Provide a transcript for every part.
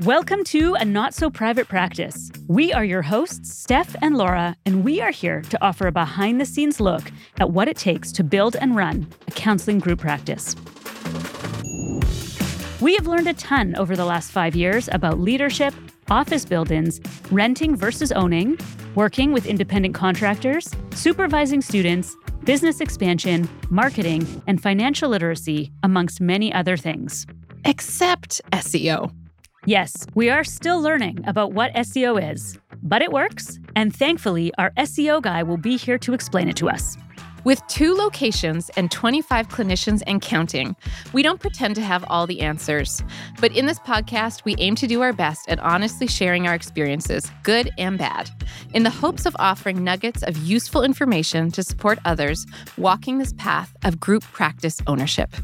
Welcome to a not so private practice. We are your hosts, Steph and Laura, and we are here to offer a behind the scenes look at what it takes to build and run a counseling group practice. We have learned a ton over the last five years about leadership, office buildings, renting versus owning, working with independent contractors, supervising students, business expansion, marketing, and financial literacy, amongst many other things. Except SEO. Yes, we are still learning about what SEO is, but it works, and thankfully, our SEO guy will be here to explain it to us. With two locations and 25 clinicians and counting, we don't pretend to have all the answers. But in this podcast, we aim to do our best at honestly sharing our experiences, good and bad, in the hopes of offering nuggets of useful information to support others walking this path of group practice ownership.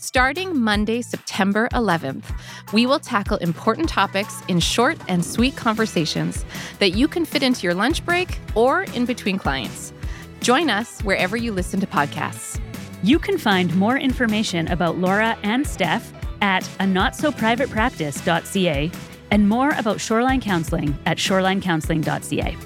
Starting Monday, September 11th, we will tackle important topics in short and sweet conversations that you can fit into your lunch break or in between clients. Join us wherever you listen to podcasts. You can find more information about Laura and Steph at a not so private practice.ca and more about Shoreline Counseling at shorelinecounseling.ca.